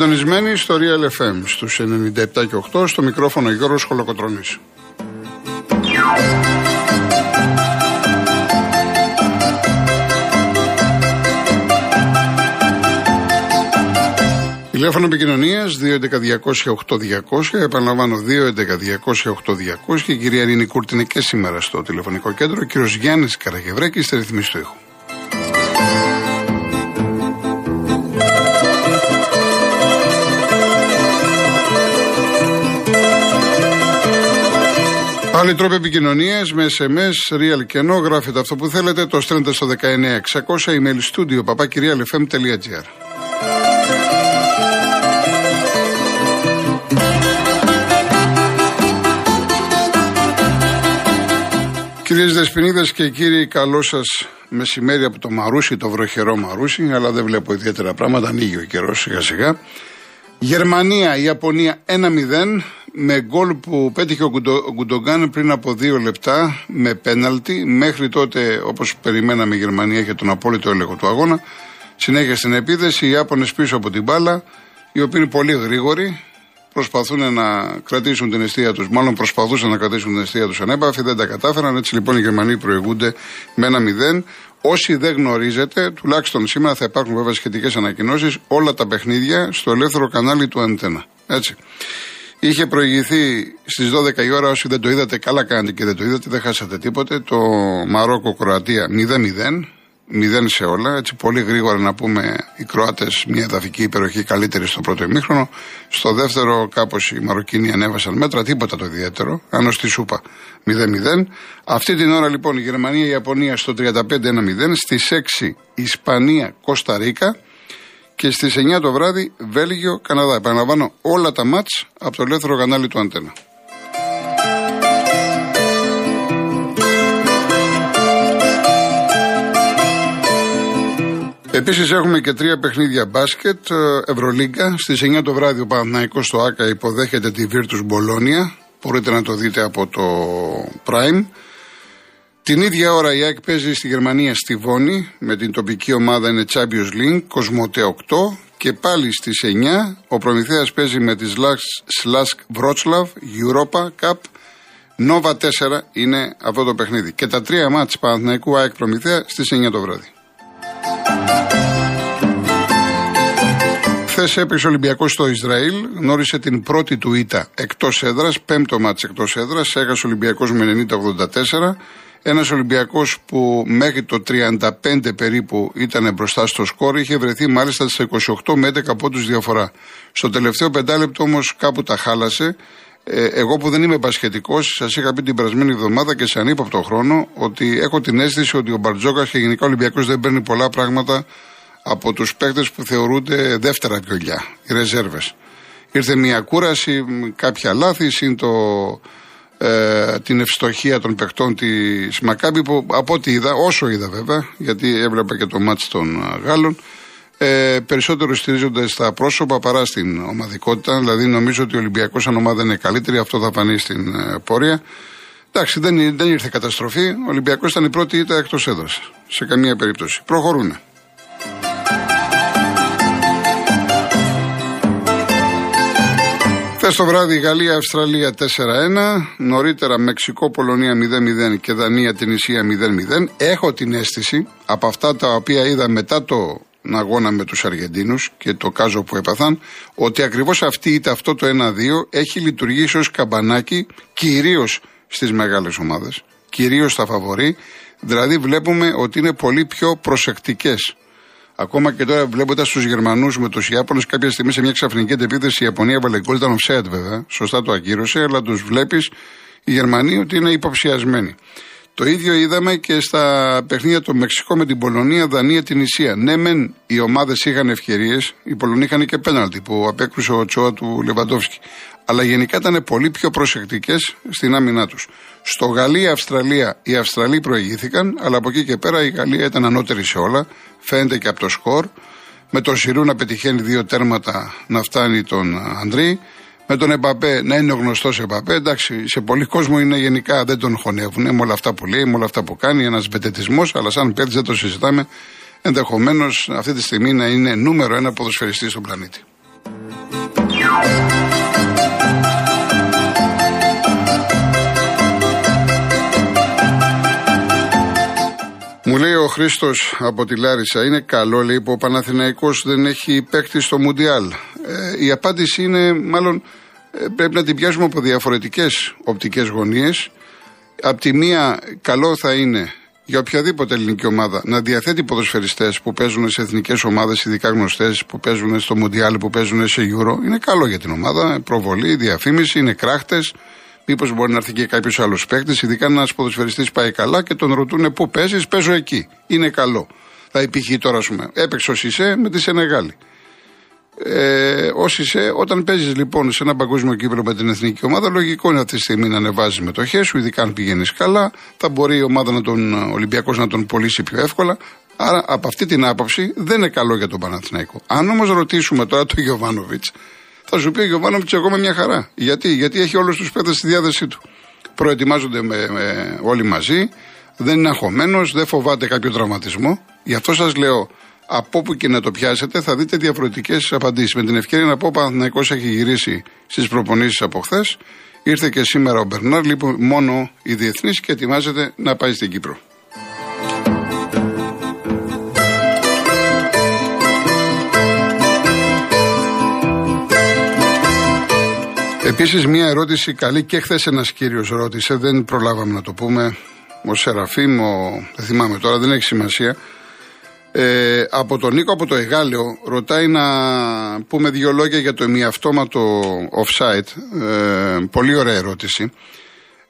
Είστε συντονισμένοι στο Real FM στους 97 και 8 στο μικρόφωνο Γιώργος Χολοκοτρώνης. Τηλέφωνο επικοινωνίας 211-200-8200. Επαναλαμβάνω 211-200-8200. Και η κυρία Ρίνη Κούρτ είναι και σήμερα στο τηλεφωνικό κέντρο. Ο κύριος Γιάννης Καραγευρέκη στη ρυθμίση του ήχου. Άλλοι τρόποι επικοινωνίας με SMS, real και no, γράφετε αυτό που θέλετε, το στέλνετε στο 19600 email studio papakirialfm.gr. Κυρίες Δεσποινίδες και κύριοι, καλό σας μεσημέρι από το Μαρούσι, το βροχερό Μαρούσι, αλλά δεν βλέπω ιδιαίτερα πράγματα. Ανοίγει ο καιρός σιγά σιγά. Γερμανία, Ιαπωνία 1-0 με γκολ που πέτυχε ο Γκουντογκάν πριν από δύο λεπτά με πέναλτι. Μέχρι τότε, όπως περιμέναμε, η Γερμανία είχε τον απόλυτο έλεγχο του αγώνα. Συνέχεια στην επίδεση, οι Ιάπωνες πίσω από την μπάλα, οι οποίοι είναι πολύ γρήγοροι, προσπαθούν να κρατήσουν την αιστεία τους, μάλλον προσπαθούσαν να κρατήσουν την αιστεία τους ανέπαφη, δεν τα κατάφεραν. Έτσι λοιπόν οι Γερμανοί προηγούνται με ένα μηδέν. Όσοι δεν γνωρίζετε, τουλάχιστον σήμερα θα υπάρχουν βέβαια σχετικές ανακοινώσεις, όλα τα παιχνίδια στο ελεύθερο κανάλι του Αντένα. Έτσι. Είχε προηγηθεί στις 12 η ώρα. Όσοι δεν το είδατε, καλά κάνετε και δεν το είδατε, δεν χάσατε τίποτε. Το Μαρόκο-Κροατία 0-0 μηδέν σε όλα. Έτσι, πολύ γρήγορα να πούμε οι Κροάτες μια εδαφική υπεροχή καλύτερη στο πρώτο ημίχρονο. Στο δεύτερο, κάπως οι Μαροκίνοι ανέβασαν μέτρα, τίποτα το ιδιαίτερο. Άνω στη Σούπα 0-0. Αυτή την ώρα λοιπόν η Γερμανία, η Ιαπωνία στο 35-1-0. Στις 6 Ισπανία, Κωνσταντίνα. Και στις 9 το βράδυ Βέλγιο, Καναδά. Επαναλαμβάνω όλα τα μάτς από το ελεύθερο κανάλι του Αντένα. Επίσης έχουμε και τρία παιχνίδια μπάσκετ. Ε, Ευρωλίγκα. Στις 9 το βράδυ ο Παναθναϊκό στο ΑΚΑ υποδέχεται τη Virtus Μπολόνια. Μπορείτε να το δείτε από το Prime. Την ίδια ώρα η ΑΕΚ παίζει στη Γερμανία στη Βόνη με την τοπική ομάδα είναι Champions League, Κοσμοτέ 8 και πάλι στις 9 ο Προμηθέας παίζει με τη Σλάσκ Wroclaw Europa Cup Nova 4 είναι αυτό το παιχνίδι. Και τα τρία μάτς Παναθηναϊκού ΑΕΚ Προμηθέα στις 9 το βράδυ. Χθες έπαιξε ο Ολυμπιακός στο Ισραήλ, γνώρισε την πρώτη του ήττα εκτός έδρας, πέμπτο μάτσο εκτός έδρας, έχασε ο Ολυμπιακός με 90-84. Ένας Ολυμπιακός που μέχρι το 35 περίπου ήταν μπροστά στο σκόρ, είχε βρεθεί μάλιστα στα 28 με 11 πόντους διαφορά. Στο τελευταίο πεντάλεπτο όμως κάπου τα χάλασε. Ε, εγώ που δεν είμαι πασχετικός, σας είχα πει την περασμένη εβδομάδα και σε ανύποπτο χρόνο ότι έχω την αίσθηση ότι ο Μπαρτζόκας και γενικά ο Ολυμπιακός δεν παίρνει πολλά πράγματα από τους παίκτες που θεωρούνται δεύτερα βιολιά, οι ρεζέρβες. Ήρθε μια κούραση, κάποια λάθη, συν το, ε, την ευστοχία των παιχτών της Μακάμπη που από ό,τι είδα, όσο είδα βέβαια, γιατί έβλεπα και το μάτι των Γάλλων, ε, περισσότερο στηρίζονται στα πρόσωπα παρά στην ομαδικότητα. Δηλαδή, νομίζω ότι ο Ολυμπιακός σαν ομάδα είναι καλύτερη, αυτό θα φανεί στην ε, πορεία. Εντάξει, δεν, δεν ήρθε καταστροφή. Ο Ολυμπιακός ήταν η πρώτη ήττα εκτός έδρας. Σε καμία περίπτωση. Προχωρούν. Χθες το βράδυ Γαλλία-Αυστραλία 4-1. Νωρίτερα Μεξικό-Πολωνία 0-0 και Δανία-Τινησία 0-0. Έχω την αίσθηση από αυτά τα οποία είδα μετά το αγώνα με τους Αργεντίνους και το κάζο που έπαθαν ότι ακριβώς αυτή είτε αυτό το 1-2 έχει λειτουργήσει ως καμπανάκι κυρίως στις μεγάλες ομάδες, κυρίως στα φαβορή, δηλαδή βλέπουμε ότι είναι πολύ πιο προσεκτικές. Ακόμα και τώρα βλέποντας τους Γερμανούς με τους Ιάπωνες, κάποια στιγμή σε μια ξαφνική αντεπίθεση η Ιαπωνία έβαλε γκολ, ήταν offset βέβαια, σωστά το ακύρωσε, αλλά τους βλέπεις οι Γερμανοί ότι είναι υποψιασμένοι. Το ίδιο είδαμε και στα παιχνίδια του Μεξικό με την Πολωνία, Δανία, την Ισία. Ναι, μεν οι ομάδες είχαν ευκαιρίες, οι Πολωνοί είχαν και πέναλτι που απέκρουσε ο Τσόα του Λεβαντόφσκι. Αλλά γενικά ήταν πολύ πιο προσεκτικές στην άμυνά τους. Στο Γαλλία-Αυστραλία οι Αυστραλοί προηγήθηκαν, αλλά από εκεί και πέρα η Γαλλία ήταν ανώτερη σε όλα. Φαίνεται και από το σκορ. Με τον Σιρού να πετυχαίνει δύο τέρματα να φτάνει τον Ανδρή με τον Εμπαπέ να είναι ο γνωστός Εμπαπέ. Εντάξει, σε πολλοί κόσμο είναι γενικά δεν τον χωνεύουν με όλα αυτά που λέει, με όλα αυτά που κάνει. Ένας μπετετισμός, αλλά σαν παίκτης δεν το συζητάμε. Ενδεχομένως αυτή τη στιγμή να είναι νούμερο ένα ποδοσφαιριστή στον πλανήτη. Μου λέει ο Χρήστος από τη Λάρισα, είναι καλό λέει που ο Παναθηναϊκός δεν έχει παίκτη στο Μουντιάλ. Ε, η απάντηση είναι μάλλον ε, πρέπει να την πιάσουμε από διαφορετικές οπτικές γωνίες. Απ' τη μία, καλό θα είναι για οποιαδήποτε ελληνική ομάδα να διαθέτει ποδοσφαιριστές που παίζουν σε εθνικές ομάδες, ειδικά γνωστές, που παίζουν στο Μουντιάλ, που παίζουν σε Euro. Είναι καλό για την ομάδα. Προβολή, διαφήμιση, είναι κράχτες. Μήπως μπορεί να έρθει και κάποιος άλλος παίκτης, ειδικά ένας ποδοσφαιριστής πάει καλά και τον ρωτούν πού παίζεις, παίζω εκεί. Είναι καλό. Θα υπήρχε τώρα, ας πούμε, έπαιξε ο Σισε με τη Σενεγάλη. Ε, ο Σισε, όταν παίζεις λοιπόν σε ένα παγκόσμιο κύπελο με την εθνική ομάδα, λογικό είναι αυτή τη στιγμή να ανεβάζεις μετοχές σου, ειδικά αν πηγαίνεις καλά. Θα μπορεί η ομάδα να τον, ο Ολυμπιακός να τον πωλήσει πιο εύκολα. Άρα από αυτή την άποψη δεν είναι καλό για τον Παναθηναϊκό. Αν όμως ρωτήσουμε τώρα τον Γιωβάνοβιτς, θα σου πει ο Γιωβάνοβιτς εγώ με μια χαρά. Γιατί, Γιατί έχει όλους τους παίδε στη διάθεσή του. Προετοιμάζονται με, με, όλοι μαζί, δεν είναι αγχωμένος, δεν φοβάται κάποιο τραυματισμό. Γι' αυτό σας λέω, από όπου και να το πιάσετε, θα δείτε διαφορετικές απαντήσεις. Με την ευκαιρία να πω, ο Παναθυναϊκό έχει γυρίσει στις προπονήσεις από χθες. Ήρθε και σήμερα ο Μπερνάρ, λοιπόν μόνο η διεθνής και ετοιμάζεται να πάει στην Κύπρο. Επίσης, μία ερώτηση καλή και χθες ένας κύριος ρώτησε, δεν προλάβαμε να το πούμε. Ο Σεραφείμ, ο, δεν θυμάμαι τώρα, δεν έχει σημασία. Ε, από τον Νίκο από το Εγάλεο ρωτάει να πούμε δύο λόγια για το αυτόματο offside. Ε, πολύ ωραία ερώτηση.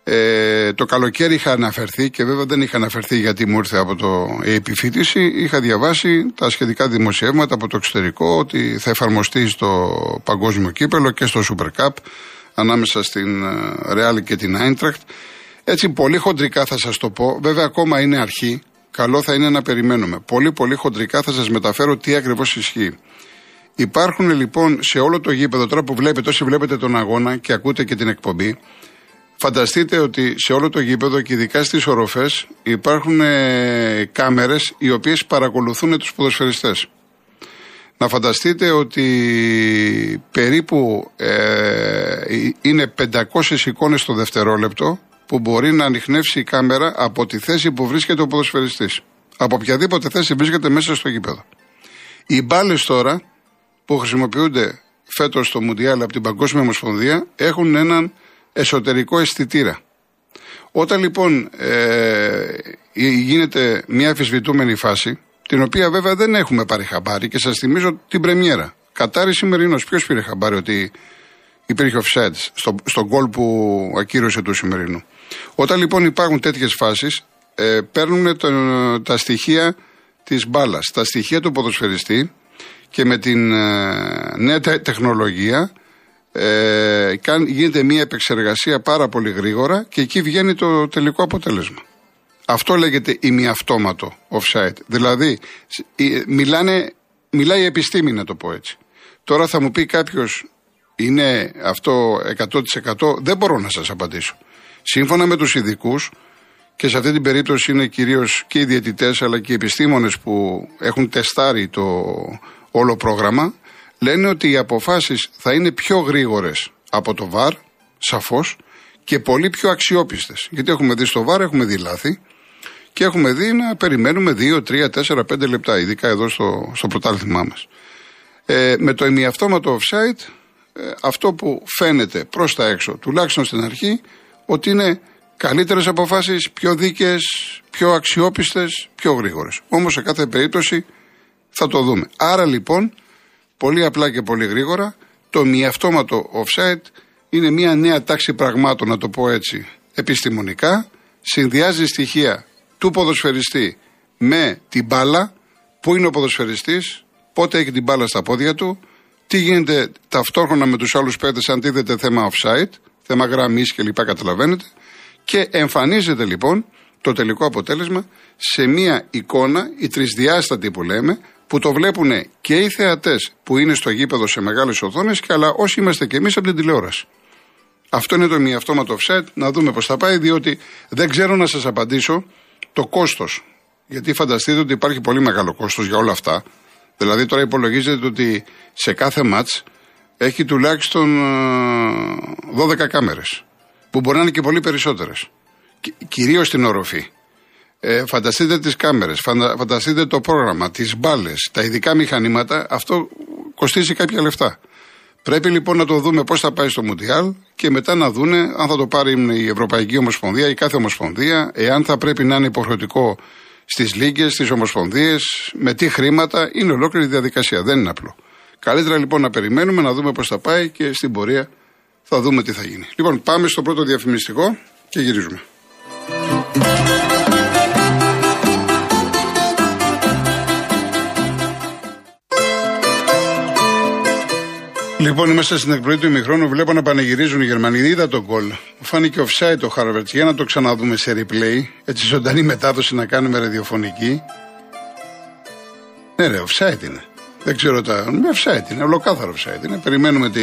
Ε, το καλοκαίρι είχα αναφερθεί και βέβαια δεν είχα αναφερθεί γιατί μου ήρθε από το η επιφύτηση. Είχα διαβάσει τα σχετικά δημοσιεύματα από το εξωτερικό ότι θα εφαρμοστεί στο παγκόσμιο κύπελο και στο Super Cup ανάμεσα στην ε, Real και την Eintracht. Έτσι πολύ χοντρικά θα σας το πω. Βέβαια ακόμα είναι αρχή. Καλό θα είναι να περιμένουμε. Πολύ πολύ χοντρικά θα σας μεταφέρω τι ακριβώς ισχύει. Υπάρχουν λοιπόν σε όλο το γήπεδο, τώρα που βλέπετε, όσοι βλέπετε τον αγώνα και ακούτε και την εκπομπή, Φανταστείτε ότι σε όλο το γήπεδο και ειδικά στις οροφές υπάρχουν ε, κάμερες οι οποίες παρακολουθούν τους ποδοσφαιριστές. Να φανταστείτε ότι περίπου ε, είναι 500 εικόνες το δευτερόλεπτο που μπορεί να ανοιχνεύσει η κάμερα από τη θέση που βρίσκεται ο ποδοσφαιριστής. Από οποιαδήποτε θέση βρίσκεται μέσα στο γήπεδο. Οι μπάλες τώρα που χρησιμοποιούνται φέτος στο Μουντιάλ από την Παγκόσμια Ομοσπονδία έχουν έναν εσωτερικό αισθητήρα. Όταν λοιπόν ε, γίνεται μια αμφισβητούμενη φάση, την οποία βέβαια δεν έχουμε πάρει χαμπάρι και σας θυμίζω την πρεμιέρα. Κατάρι σημερινός, ποιος πήρε χαμπάρι ότι υπήρχε offset στο, στο γκολ που ακύρωσε του σημερινού. Όταν λοιπόν υπάρχουν τέτοιες φάσεις, ε, παίρνουν τα στοιχεία της μπάλας, τα στοιχεία του ποδοσφαιριστή και με την ε, νέα τεχνολογία ε, γίνεται μια επεξεργασία πάρα πολύ γρήγορα και εκεί βγαίνει το τελικό αποτέλεσμα. Αυτό λέγεται ημιαυτόματο offside. Δηλαδή, μιλάνε, μιλάει η επιστήμη να το πω έτσι. Τώρα θα μου πει κάποιος, είναι αυτό 100% δεν μπορώ να σας απαντήσω. Σύμφωνα με τους ειδικούς, και σε αυτή την περίπτωση είναι κυρίως και οι διαιτητές αλλά και οι επιστήμονες που έχουν τεστάρει το όλο πρόγραμμα, λένε ότι οι αποφάσεις θα είναι πιο γρήγορες από το ΒΑΡ, σαφώς, και πολύ πιο αξιόπιστες. Γιατί έχουμε δει στο ΒΑΡ, έχουμε δει λάθη και έχουμε δει να περιμένουμε 2, 3, 4, 5 λεπτά, ειδικά εδώ στο, στο πρωτάθλημά μας. Ε, με το ημιαυτόματο offside, ε, αυτό που φαίνεται προς τα έξω, τουλάχιστον στην αρχή, ότι είναι καλύτερες αποφάσεις, πιο δίκαιες, πιο αξιόπιστες, πιο γρήγορες. Όμως σε κάθε περίπτωση θα το δούμε. Άρα λοιπόν πολύ απλά και πολύ γρήγορα, το μη αυτόματο offside είναι μια νέα τάξη πραγμάτων, να το πω έτσι, επιστημονικά, συνδυάζει στοιχεία του ποδοσφαιριστή με την μπάλα, πού είναι ο ποδοσφαιριστής, πότε έχει την μπάλα στα πόδια του, τι γίνεται ταυτόχρονα με τους άλλους παίκτες αν τίθεται θέμα offside, θέμα γραμμής κλπ. καταλαβαίνετε, και εμφανίζεται λοιπόν το τελικό αποτέλεσμα σε μια εικόνα, η τρισδιάστατη που λέμε, που το βλέπουν και οι θεατές που είναι στο γήπεδο σε μεγάλες οθόνες, αλλά όσοι είμαστε και εμείς από την τηλεόραση. Αυτό είναι το μη αυτόματο offset. Να δούμε πώς θα πάει, διότι δεν ξέρω να σας απαντήσω το κόστος. Γιατί φανταστείτε ότι υπάρχει πολύ μεγάλο κόστος για όλα αυτά. Δηλαδή τώρα υπολογίζεται ότι σε κάθε ματ έχει τουλάχιστον 12 ε, κάμερες. Που μπορεί να είναι και πολύ περισσότερες. Κυρίως στην οροφή. Ε, φανταστείτε τις κάμερες, φανταστείτε το πρόγραμμα, τις μπάλες, τα ειδικά μηχανήματα. Αυτό κοστίζει κάποια λεφτά. Πρέπει λοιπόν να το δούμε πώς θα πάει στο Μουντιάλ και μετά να δούνε αν θα το πάρει η Ευρωπαϊκή Ομοσπονδία ή κάθε Ομοσπονδία, εάν θα πρέπει να είναι υποχρεωτικό στις λίγες, στις Ομοσπονδίες, με τι χρήματα. Είναι ολόκληρη διαδικασία. Δεν είναι απλό. Καλύτερα λοιπόν να περιμένουμε να δούμε πώς θα πάει και στην πορεία θα δούμε τι θα γίνει. Λοιπόν, πάμε στο πρώτο διαφημιστικό και γυρίζουμε. Λοιπόν, είμαστε στην εκπροή του ημιχρόνου. Βλέπω να πανηγυρίζουν οι Γερμανοί. Είδα τον κολ. Μου φάνηκε offside το Χάρβερτς. Για να το ξαναδούμε σε replay. Έτσι, ζωντανή μετάδοση να κάνουμε ραδιοφωνική. Ναι, ρε, offside είναι. Δεν ξέρω τα. Ναι, offside είναι. Ολοκάθαρο offside είναι. Περιμένουμε τι,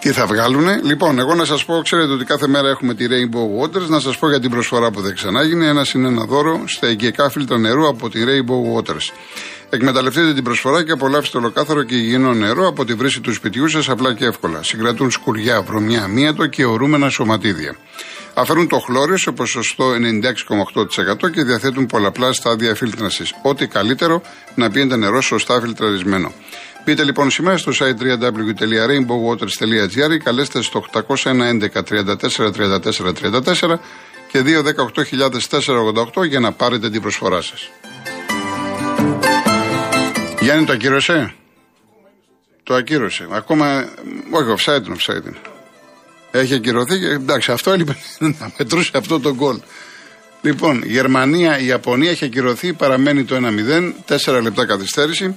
τι θα βγάλουν. Λοιπόν, εγώ να σας πω, ξέρετε ότι κάθε μέρα έχουμε τη Rainbow Waters. Να σας πω για την προσφορά που δεν ξανάγινε. Ένας είναι ένα δώρο στα οικιακά φίλτρα νερού από τη Rainbow Waters. Εκμεταλλευτείτε την προσφορά και απολαύστε ολοκάθαρο και υγιεινό νερό από τη βρύση του σπιτιού σας απλά και εύκολα. Συγκρατούν σκουριά, βρωμιά, μύατο και ορούμενα σωματίδια. Αφαιρούν το χλώριο σε ποσοστό 96,8% και διαθέτουν πολλαπλά στάδια φίλτρανση. Ό,τι καλύτερο να πίνετε νερό σωστά φιλτραρισμένο. Πείτε λοιπόν σήμερα στο site www.rainbowwaters.gr ή καλέστε στο 811 34 34 34 και 218.488 για να πάρετε την προσφορά σας. Γιάννη το ακύρωσε; Το ακύρωσε. Ακόμα. Όχι, offside είναι, offside είναι. Έχει ακυρωθεί και εντάξει, αυτό έλειπε να μετρούσε αυτό το γκολ. Λοιπόν, Γερμανία, η Ιαπωνία έχει ακυρωθεί, παραμένει το 1-0, 4 λεπτά καθυστέρηση.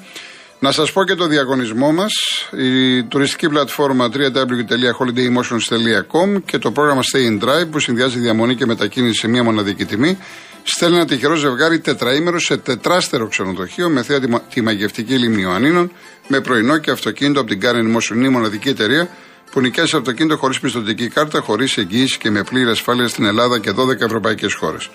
Να σας πω και το διαγωνισμό μας. Η τουριστική πλατφόρμα www.holidaymotions.com και το πρόγραμμα Stay in Drive που συνδυάζει διαμονή και μετακίνηση σε μία μοναδική τιμή στέλνει ένα τυχερό ζευγάρι τετραήμερο σε τετράστερο ξενοδοχείο με θέα τη μαγευτική λίμνη Ιωαννίνων με πρωινό και αυτοκίνητο από την Karen Motion, μοναδική εταιρεία που νοικιάζει αυτοκίνητο χωρίς πιστοτική κάρτα, χωρίς εγγύηση και με πλήρη ασφάλεια στην Ελλάδα και 12 ευρωπαϊκές χώρες.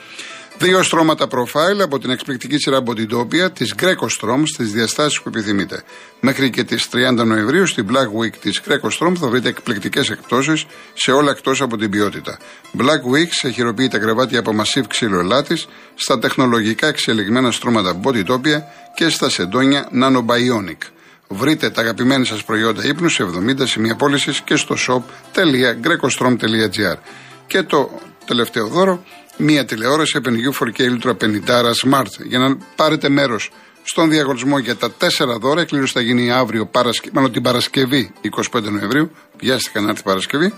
Δύο στρώματα προφάιλ από την εκπληκτική σειρά Bodytopia της Greco Strom στις διαστάσεις που επιθυμείτε. Μέχρι και τις 30 Νοεμβρίου στην Black Week της Greco Strom θα βρείτε εκπληκτικές εκπτώσεις σε όλα εκτός από την ποιότητα. Black Week σε χειροποίητα κρεβάτια από Massive ξύλο ελάτη, στα τεχνολογικά εξελιγμένα στρώματα Bodytopia και στα σεντόνια Nano Bionic. Βρείτε τα αγαπημένα σας προϊόντα ύπνου σε 70 σημεία πώλησης και στο shop.grecostrom.gr. Και το τελευταίο δώρο, μία τηλεόραση επενδυού 4K Ultra 50 Smart για να πάρετε μέρος στον διαγωνισμό για τα τέσσερα δώρα. Εκκλήρωση θα γίνει αύριο, Παρασκε... μάλλον την Παρασκευή 25 Νοεμβρίου. Βιάστηκα να έρθει Παρασκευή.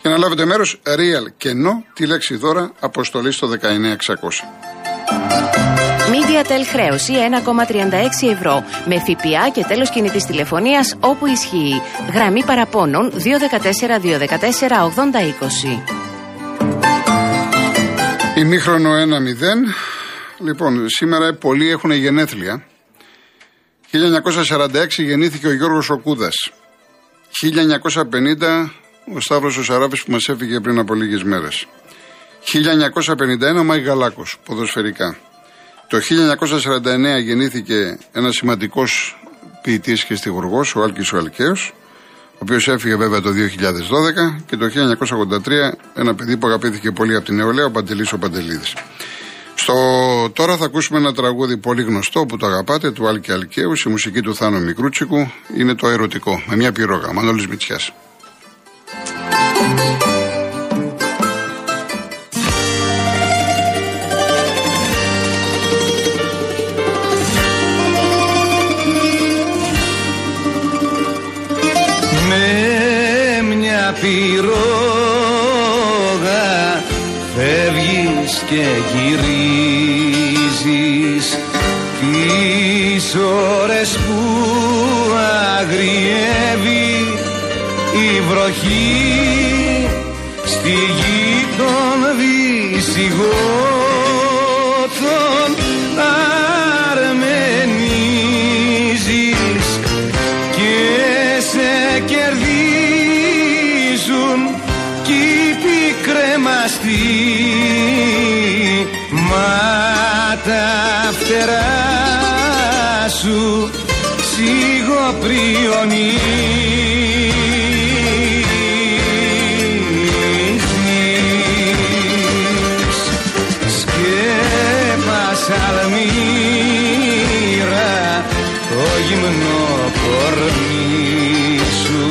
Για να λάβετε μέρος, real και no, τη λέξη δώρα, αποστολή στο 19600. MediaTel χρέωση 1,36 ευρώ με ΦΠΑ και τέλος κινητής τηλεφωνίας όπου ισχύει. Γραμμή παραπώνων 214 214 8020. Ημίχρονο 1-0. Λοιπόν, σήμερα πολλοί έχουν γενέθλια. 1946 γεννήθηκε ο Γιώργος Οκούδας. 1950 ο Σταύρος ο Σαράβης που μας έφυγε πριν από λίγες μέρες. 1951 ο Μάη Γαλάκος, ποδοσφαιρικά. Το 1949 γεννήθηκε ένας σημαντικός ποιητής και στιγουργός, ο Άλκης ο Αλκαίος, ο οποίος έφυγε βέβαια το 2012 και το 1983 ένα παιδί που αγαπήθηκε πολύ από την νεολαία, ο Παντελής ο Παντελίδης. Στο τώρα θα ακούσουμε ένα τραγούδι πολύ γνωστό που το αγαπάτε, του Άλκη Αλκαίου, η μουσική του Θάνο Μικρούτσικου, είναι το ερωτικό, με μια πυρόγα, Μανώλης Μητσιάς. Σιγοπριονίζεις Σκέπασα αλμύρα το γυμνό κορμί σου.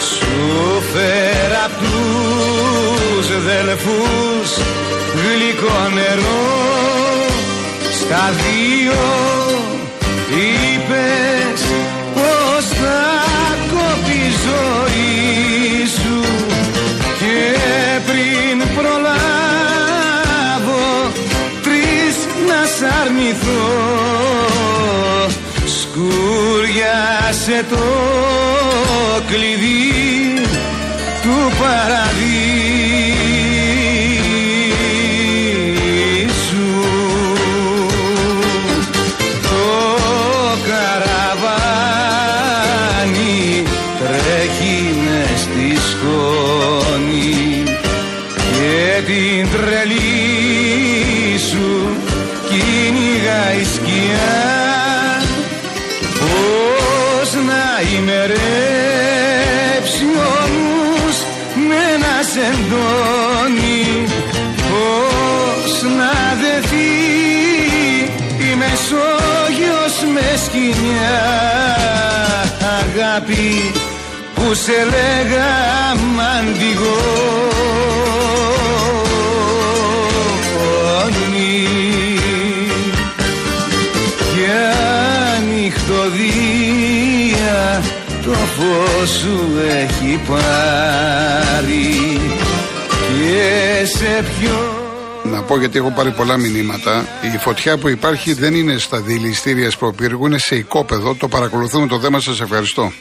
Σου φέρα απ' τους δελφούς γλυκό νερό. Στα δύο είπες αρνηθώ. Σκούριασε το κλειδί του παραδείσου που σε λέγα μαντιγόνι και ανοιχτοδία το φως σου έχει πάρει και σε ποιο Να πω γιατί έχω πάρει πολλά μηνύματα. Η φωτιά που υπάρχει δεν είναι στα δηληστήρια Σπροπύργου, είναι σε οικόπεδο. Το παρακολουθούμε το θέμα σας. Ευχαριστώ.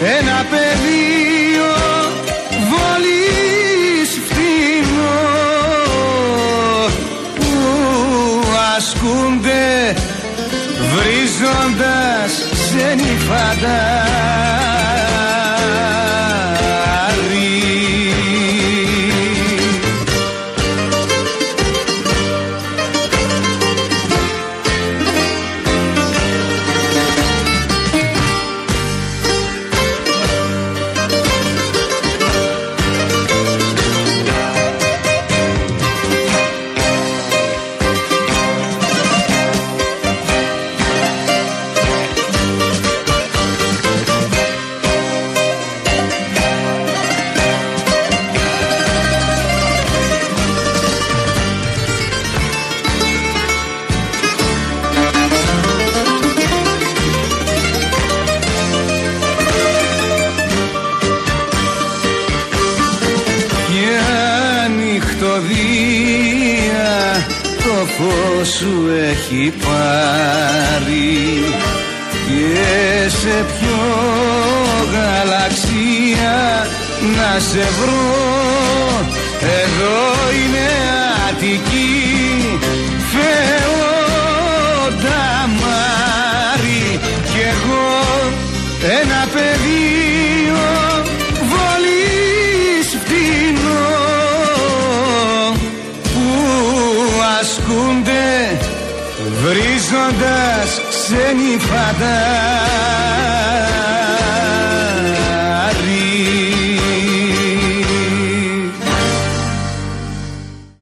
Ένα πεδίο βολής φτηνό που ασκούνται βρίζοντας σε γαλαξία να σε βρω εδώ είναι Αττική Φεόντα Μάρι κι εγώ ένα πεδίο βολής φτηνό που ασκούνται βρίζοντας ξένοι φαντάροι